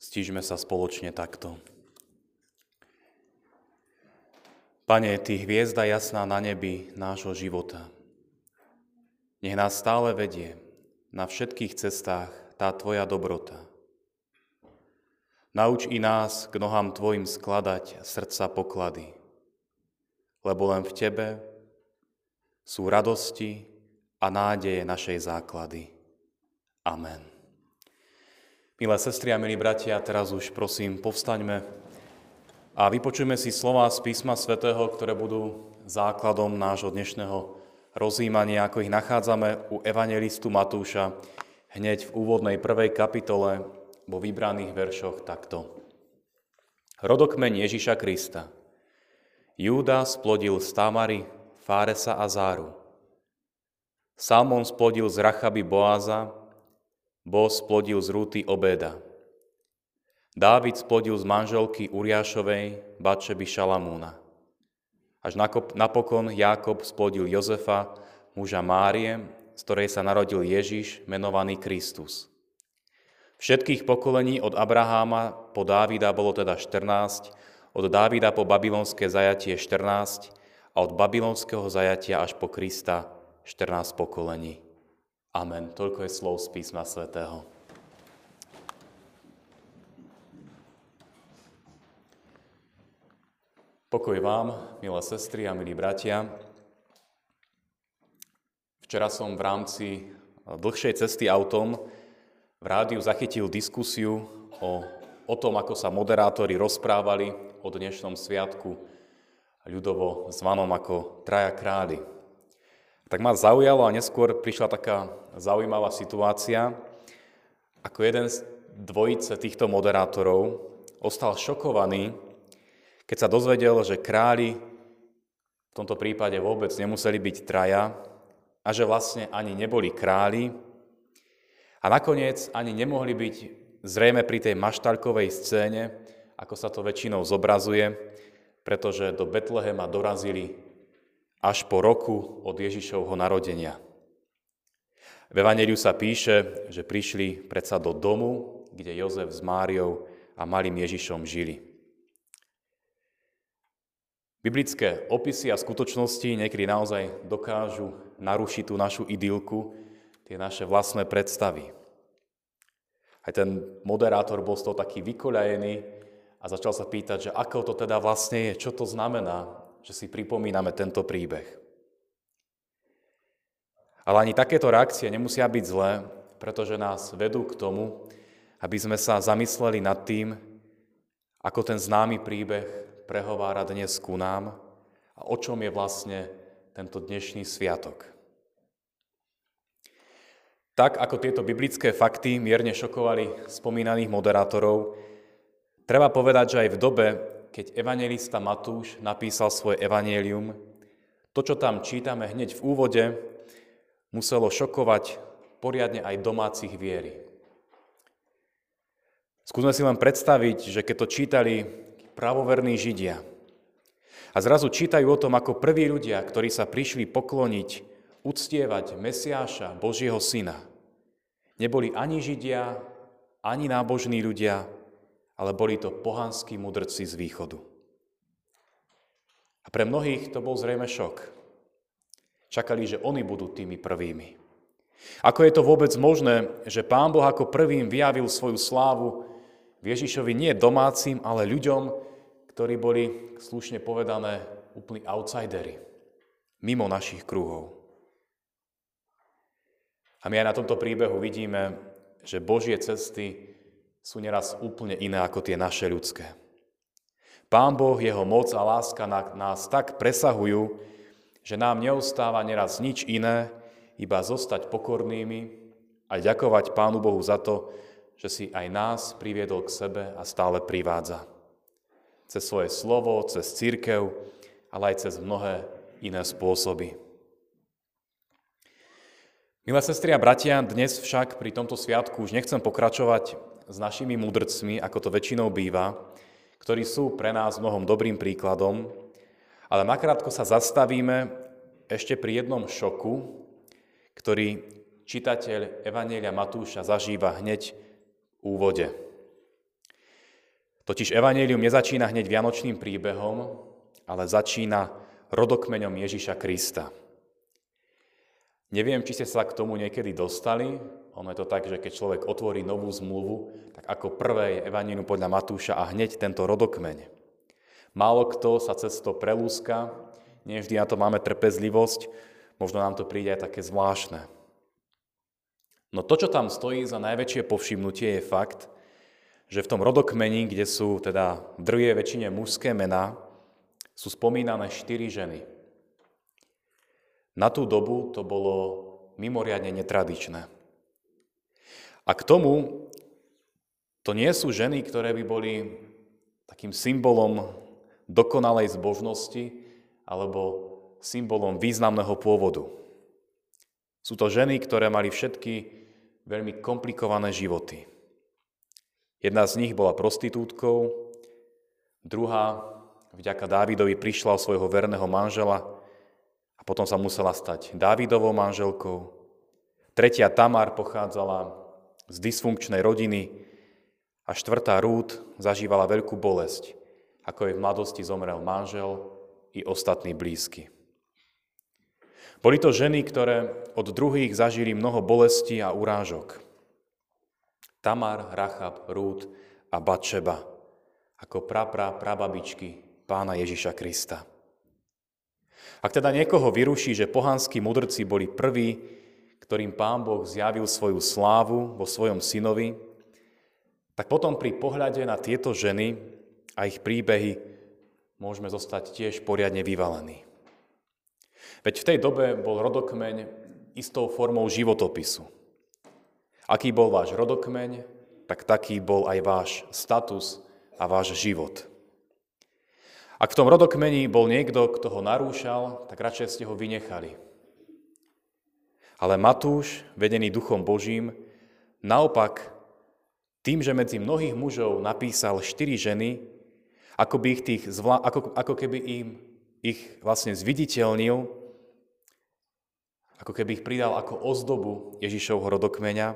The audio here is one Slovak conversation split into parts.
Stížme sa spoločne takto. Pane, Ty hviezda jasná na nebi nášho života. Nech nás stále vedie na všetkých cestách tá Tvoja dobrota. Nauč i nás k nohám Tvojim skladať srdca poklady, lebo len v Tebe sú radosti a nádeje našej základy. Amen. Milé sestry a milí bratia, teraz už prosím povstaňme a vypočujme si slova z písma svätého, ktoré budú základom nášho dnešného rozjímania, ako ich nachádzame u evangelistu Matúša hneď v úvodnej prvej kapitole vo vybraných veršoch takto. Rodokmeň Ježiša Krista. Júda splodil z Tamary, Fáresa a Záru. Salmon splodil z Rachaby Boáza, Bo splodil z Rúty Obeda. Dávid splodil z manželky Uriášovej, Bačeby Šalamúna. Až napokon Jákob splodil Jozefa, muža Márie, z ktorej sa narodil Ježiš, menovaný Kristus. Všetkých pokolení od Abraháma po Dávida bolo teda 14, od Dávida po babylonské zajatie 14 a od babylonského zajatia až po Krista 14 pokolení. Amen. Toľko je slov z písma svätého. Pokoj vám, milé sestry a milí bratia. Včera som v rámci dlhšej cesty autom v rádiu zachytil diskusiu o, o tom, ako sa moderátori rozprávali o dnešnom sviatku, ľudovo zvanom ako Traja králi. Tak ma zaujalo a neskôr prišla taká zaujímavá situácia, ako jeden z dvojice týchto moderátorov ostal šokovaný, keď sa dozvedel, že králi v tomto prípade vôbec nemuseli byť traja a že vlastne ani neboli králi a nakoniec ani nemohli byť zrejme pri tej maštalkovej scéne, ako sa to väčšinou zobrazuje, pretože do Betlehema dorazili až po roku od Ježišovho narodenia. V Evangeliu sa píše, že prišli predsa do domu, kde Jozef s Máriou a malým Ježišom žili. Biblické opisy a skutočnosti niekedy naozaj dokážu narušiť tú našu idylku, tie naše vlastné predstavy. Aj ten moderátor bol z toho taký vykoľajený a začal sa pýtať, že ako to teda vlastne je, čo to znamená, že si pripomíname tento príbeh. Ale ani takéto reakcie nemusia byť zlé, pretože nás vedú k tomu, aby sme sa zamysleli nad tým, ako ten známy príbeh prehovára dnes ku nám a o čom je vlastne tento dnešný sviatok. Tak ako tieto biblické fakty mierne šokovali spomínaných moderátorov, treba povedať, že aj v dobe, keď evangelista Matúš napísal svoje evanielium, to, čo tam čítame hneď v úvode, muselo šokovať poriadne aj domácich viery. Skúsme si len predstaviť, že keď to čítali pravoverní Židia a zrazu čítajú o tom, ako prví ľudia, ktorí sa prišli pokloniť, uctievať Mesiáša, Božieho Syna, neboli ani Židia, ani nábožní ľudia, ale boli to pohanskí mudrci z východu. A pre mnohých to bol zrejme šok. Čakali, že oni budú tými prvými. Ako je to vôbec možné, že Pán Boh ako prvým vyjavil svoju slávu Ježišovi nie domácim, ale ľuďom, ktorí boli, slušne povedané, úplní outsidery, mimo našich kruhov. A my aj na tomto príbehu vidíme, že Božie cesty sú neraz úplne iné ako tie naše ľudské. Pán Boh, Jeho moc a láska nás tak presahujú, že nám neostáva neraz nič iné, iba zostať pokornými a ďakovať Pánu Bohu za to, že si aj nás priviedol k sebe a stále privádza. Cez svoje slovo, cez církev, ale aj cez mnohé iné spôsoby. Milé sestry a bratia, dnes však pri tomto sviatku už nechcem pokračovať s našimi mudrcmi, ako to väčšinou býva, ktorí sú pre nás mnohom dobrým príkladom, ale nakrátko sa zastavíme ešte pri jednom šoku, ktorý čitateľ Evanielia Matúša zažíva hneď v úvode. Totiž Evangelium nezačína hneď vianočným príbehom, ale začína rodokmeňom Ježiša Krista. Neviem, či ste sa k tomu niekedy dostali. Ono je to tak, že keď človek otvorí novú zmluvu, tak ako prvé je Evangelium podľa Matúša a hneď tento rodokmeň. Málo kto sa cez to prelúska, nie vždy na to máme trpezlivosť, možno nám to príde aj také zvláštne. No to, čo tam stojí za najväčšie povšimnutie, je fakt, že v tom rodokmeni, kde sú teda v väčšine mužské mená, sú spomínané štyri ženy. Na tú dobu to bolo mimoriadne netradičné. A k tomu to nie sú ženy, ktoré by boli takým symbolom dokonalej zbožnosti alebo symbolom významného pôvodu. Sú to ženy, ktoré mali všetky veľmi komplikované životy. Jedna z nich bola prostitútkou, druhá vďaka Dávidovi prišla o svojho verného manžela a potom sa musela stať Dávidovou manželkou. Tretia Tamar pochádzala z dysfunkčnej rodiny a štvrtá Rút zažívala veľkú bolesť, ako jej v mladosti zomrel manžel i ostatní blízky. Boli to ženy, ktoré od druhých zažili mnoho bolesti a urážok. Tamar, Rachab, Rút a Batšeba ako prapra prababičky pána Ježiša Krista. Ak teda niekoho vyruší, že pohanskí mudrci boli prví, ktorým pán Boh zjavil svoju slávu vo svojom synovi, tak potom pri pohľade na tieto ženy a ich príbehy môžeme zostať tiež poriadne vyvalení. Veď v tej dobe bol rodokmeň istou formou životopisu. Aký bol váš rodokmeň, tak taký bol aj váš status a váš život. Ak v tom rodokmeni bol niekto, kto ho narúšal, tak radšej ste ho vynechali. Ale Matúš, vedený Duchom Božím, naopak tým, že medzi mnohých mužov napísal štyri ženy, ako, by ich tých zvla- ako, ako keby im ich vlastne zviditeľnil, ako keby ich pridal ako ozdobu Ježišovho rodokmeňa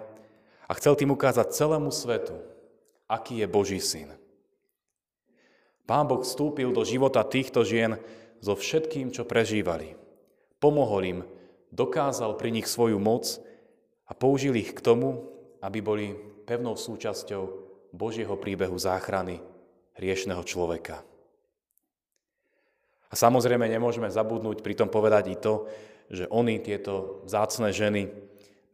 a chcel tým ukázať celému svetu, aký je Boží syn. Pán Boh vstúpil do života týchto žien so všetkým, čo prežívali. Pomohol im, dokázal pri nich svoju moc a použil ich k tomu, aby boli pevnou súčasťou Božieho príbehu záchrany hriešného človeka. A samozrejme nemôžeme zabudnúť pri tom povedať i to, že oni, tieto vzácne ženy,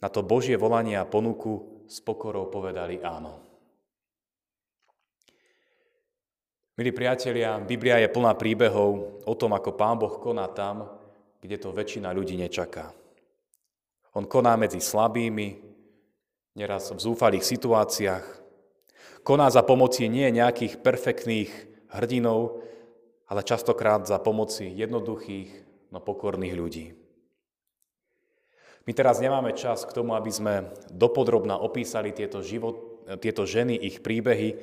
na to Božie volanie a ponuku s pokorou povedali áno. Milí priatelia, Biblia je plná príbehov o tom, ako Pán Boh koná tam, kde to väčšina ľudí nečaká. On koná medzi slabými, neraz v zúfalých situáciách. Koná za pomoci nie nejakých perfektných hrdinov, ale častokrát za pomoci jednoduchých, no pokorných ľudí. My teraz nemáme čas k tomu, aby sme dopodrobná opísali tieto, život, tieto ženy, ich príbehy,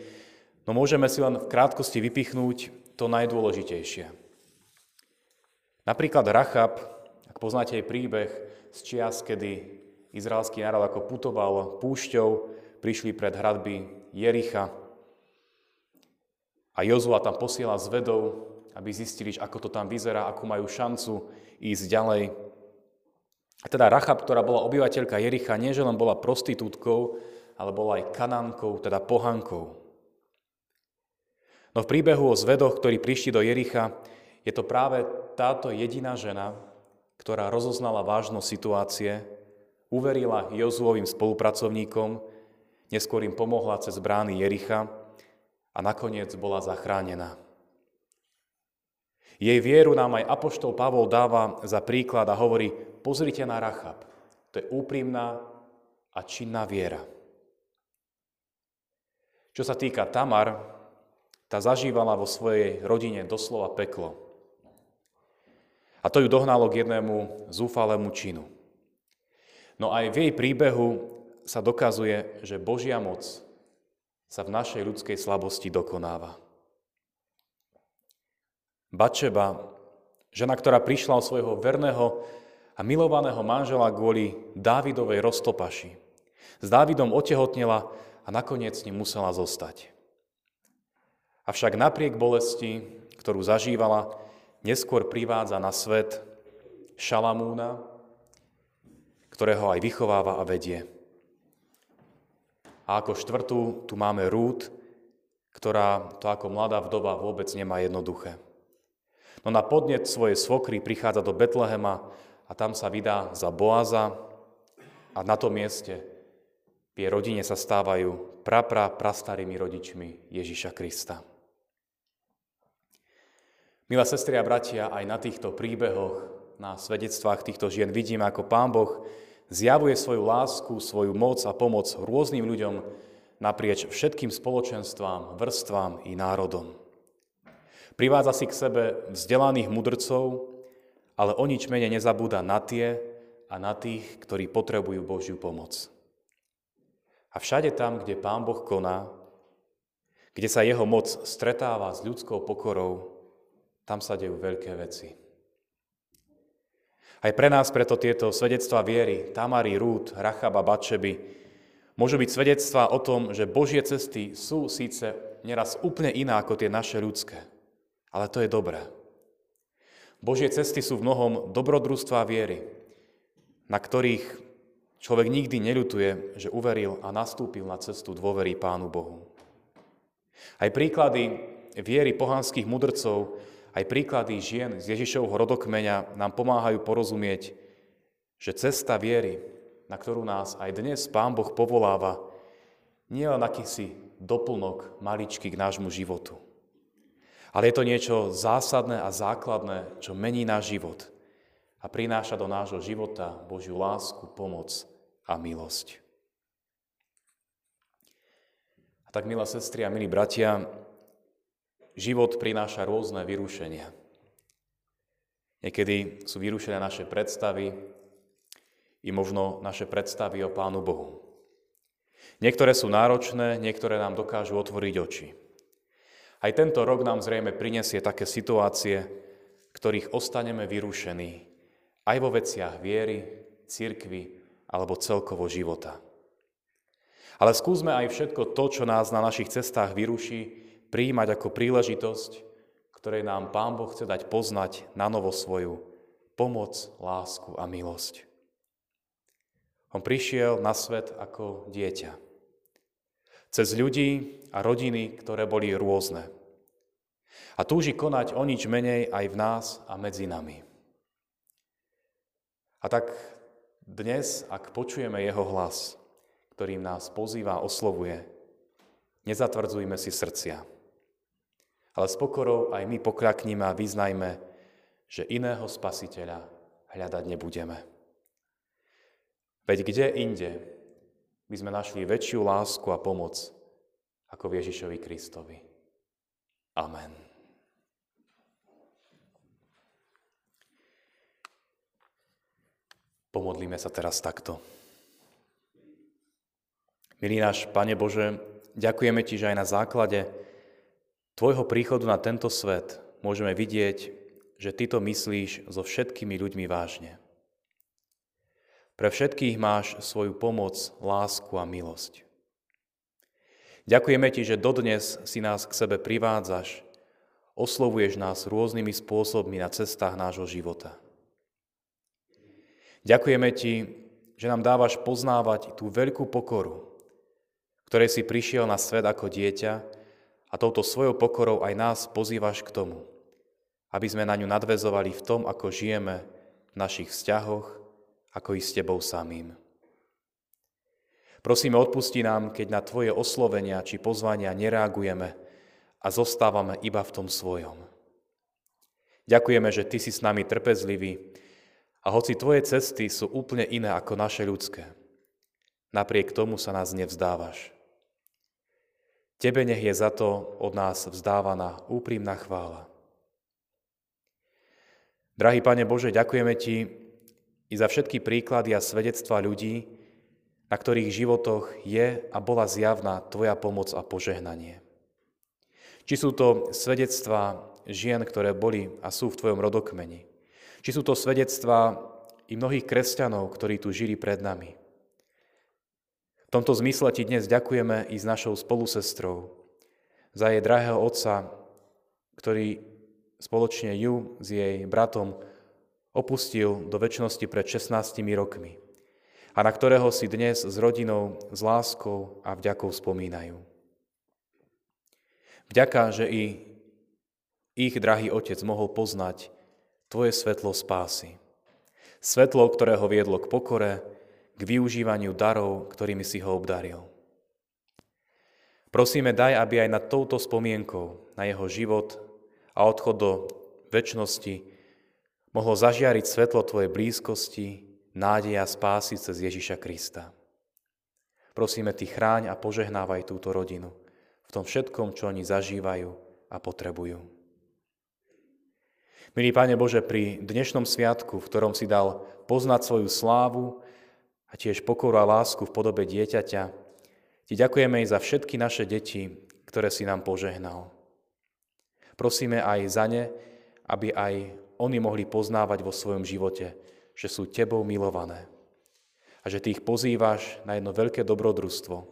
no môžeme si len v krátkosti vypichnúť to najdôležitejšie. Napríklad Rachab, ak poznáte jej príbeh z čias, kedy izraelský národ ako putoval púšťou, prišli pred hradby Jericha a Jozua tam posiela zvedov, aby zistili, ako to tam vyzerá, ako majú šancu ísť ďalej. A teda Rachab, ktorá bola obyvateľka Jericha, nie len bola prostitútkou, ale bola aj kanánkou, teda pohankou. No v príbehu o zvedoch, ktorí prišli do Jericha, je to práve táto jediná žena, ktorá rozoznala vážnosť situácie, uverila Jozuovým spolupracovníkom, neskôr im pomohla cez brány Jericha a nakoniec bola zachránená. Jej vieru nám aj Apoštol Pavol dáva za príklad a hovorí, pozrite na Rachab. To je úprimná a činná viera. Čo sa týka Tamar, tá zažívala vo svojej rodine doslova peklo. A to ju dohnalo k jednému zúfalému činu. No aj v jej príbehu sa dokazuje, že Božia moc sa v našej ľudskej slabosti dokonáva. Bačeba, žena, ktorá prišla od svojho verného a milovaného manžela kvôli Dávidovej roztopaši. S Dávidom otehotnela a nakoniec s ním musela zostať. Avšak napriek bolesti, ktorú zažívala, neskôr privádza na svet Šalamúna, ktorého aj vychováva a vedie. A ako štvrtú tu máme Rút, ktorá to ako mladá vdova vôbec nemá jednoduché. No na podnet svojej svokry prichádza do Betlehema a tam sa vydá za Boaza a na tom mieste v rodine sa stávajú prapra prastarými rodičmi Ježiša Krista. Milá sestri a bratia, aj na týchto príbehoch, na svedectvách týchto žien vidíme, ako Pán Boh zjavuje svoju lásku, svoju moc a pomoc rôznym ľuďom naprieč všetkým spoločenstvám, vrstvám i národom. Privádza si k sebe vzdelaných mudrcov, ale o nič menej nezabúda na tie a na tých, ktorí potrebujú Božiu pomoc. A všade tam, kde Pán Boh koná, kde sa jeho moc stretáva s ľudskou pokorou, tam sa dejú veľké veci. Aj pre nás preto tieto svedectvá viery, Tamary, Rút, Rachaba, Batšeby, môžu byť svedectvá o tom, že Božie cesty sú síce neraz úplne iné ako tie naše ľudské, ale to je dobré. Božie cesty sú v mnohom dobrodružstva viery, na ktorých človek nikdy neľutuje, že uveril a nastúpil na cestu dôvery Pánu Bohu. Aj príklady viery pohanských mudrcov aj príklady žien z Ježišovho rodokmeňa nám pomáhajú porozumieť, že cesta viery, na ktorú nás aj dnes Pán Boh povoláva, nie je len akýsi doplnok maličky k nášmu životu. Ale je to niečo zásadné a základné, čo mení náš život a prináša do nášho života Božiu lásku, pomoc a milosť. A tak, milá sestry a milí bratia, život prináša rôzne vyrušenia. Niekedy sú vyrušené naše predstavy i možno naše predstavy o Pánu Bohu. Niektoré sú náročné, niektoré nám dokážu otvoriť oči. Aj tento rok nám zrejme prinesie také situácie, ktorých ostaneme vyrušení, aj vo veciach viery, cirkvy alebo celkovo života. Ale skúsme aj všetko to, čo nás na našich cestách vyruší, príjmať ako príležitosť, ktorej nám Pán Boh chce dať poznať na novo svoju pomoc, lásku a milosť. On prišiel na svet ako dieťa. Cez ľudí a rodiny, ktoré boli rôzne. A túži konať o nič menej aj v nás a medzi nami. A tak dnes, ak počujeme jeho hlas, ktorým nás pozýva, oslovuje, nezatvrdzujme si srdcia ale s pokorou aj my pokrakníme a vyznajme, že iného spasiteľa hľadať nebudeme. Veď kde inde by sme našli väčšiu lásku a pomoc ako v Ježišovi Kristovi. Amen. Pomodlíme sa teraz takto. Milý náš Pane Bože, ďakujeme Ti, že aj na základe tvojho príchodu na tento svet môžeme vidieť, že ty to myslíš so všetkými ľuďmi vážne. Pre všetkých máš svoju pomoc, lásku a milosť. Ďakujeme ti, že dodnes si nás k sebe privádzaš, oslovuješ nás rôznymi spôsobmi na cestách nášho života. Ďakujeme ti, že nám dávaš poznávať tú veľkú pokoru, ktorej si prišiel na svet ako dieťa a touto svojou pokorou aj nás pozývaš k tomu, aby sme na ňu nadvezovali v tom, ako žijeme v našich vzťahoch, ako i s Tebou samým. Prosíme, odpusti nám, keď na Tvoje oslovenia či pozvania nereagujeme a zostávame iba v tom svojom. Ďakujeme, že Ty si s nami trpezlivý a hoci Tvoje cesty sú úplne iné ako naše ľudské, napriek tomu sa nás nevzdávaš. Tebe nech je za to od nás vzdávaná úprimná chvála. Drahý Pane Bože, ďakujeme Ti i za všetky príklady a svedectva ľudí, na ktorých životoch je a bola zjavná Tvoja pomoc a požehnanie. Či sú to svedectvá žien, ktoré boli a sú v Tvojom rodokmeni. Či sú to svedectvá i mnohých kresťanov, ktorí tu žili pred nami. V tomto zmysle ti dnes ďakujeme i s našou spolusestrou za jej drahého otca, ktorý spoločne ju s jej bratom opustil do väčšnosti pred 16 rokmi a na ktorého si dnes s rodinou, s láskou a vďakou spomínajú. Vďaka, že i ich drahý otec mohol poznať Tvoje svetlo spásy. Svetlo, ktoré ho viedlo k pokore, k využívaniu darov, ktorými si ho obdaril. Prosíme, daj, aby aj nad touto spomienkou na jeho život a odchod do väčšnosti mohlo zažiariť svetlo Tvojej blízkosti, nádeja spásy cez Ježiša Krista. Prosíme Ty, chráň a požehnávaj túto rodinu v tom všetkom, čo oni zažívajú a potrebujú. Milý Pane Bože, pri dnešnom sviatku, v ktorom si dal poznať svoju slávu a tiež pokoru a lásku v podobe dieťaťa, Ti ďakujeme aj za všetky naše deti, ktoré si nám požehnal. Prosíme aj za ne, aby aj oni mohli poznávať vo svojom živote, že sú Tebou milované a že Ty ich pozývaš na jedno veľké dobrodružstvo,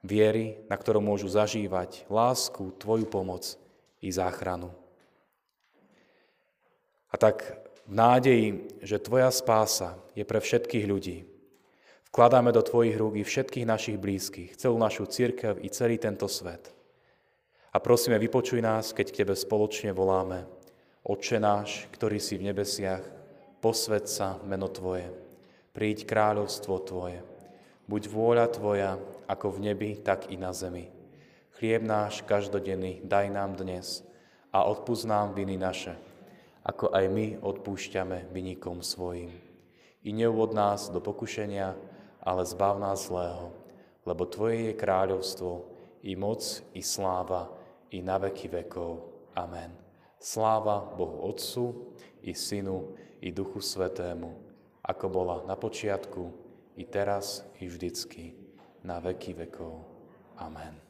viery, na ktorom môžu zažívať lásku, Tvoju pomoc i záchranu. A tak v nádeji, že Tvoja spása je pre všetkých ľudí, Vkladáme do Tvojich rúk i všetkých našich blízkych, celú našu církev i celý tento svet. A prosíme, vypočuj nás, keď k Tebe spoločne voláme. Otče náš, ktorý si v nebesiach, posved sa meno Tvoje. Príď kráľovstvo Tvoje. Buď vôľa Tvoja, ako v nebi, tak i na zemi. Chlieb náš každodenný daj nám dnes a odpúsť nám viny naše, ako aj my odpúšťame vynikom svojim. I neuvod nás do pokušenia, ale zbav nás zlého, lebo Tvoje je kráľovstvo, i moc, i sláva, i na veky vekov. Amen. Sláva Bohu Otcu, i Synu, i Duchu Svetému, ako bola na počiatku, i teraz, i vždycky, na veky vekov. Amen.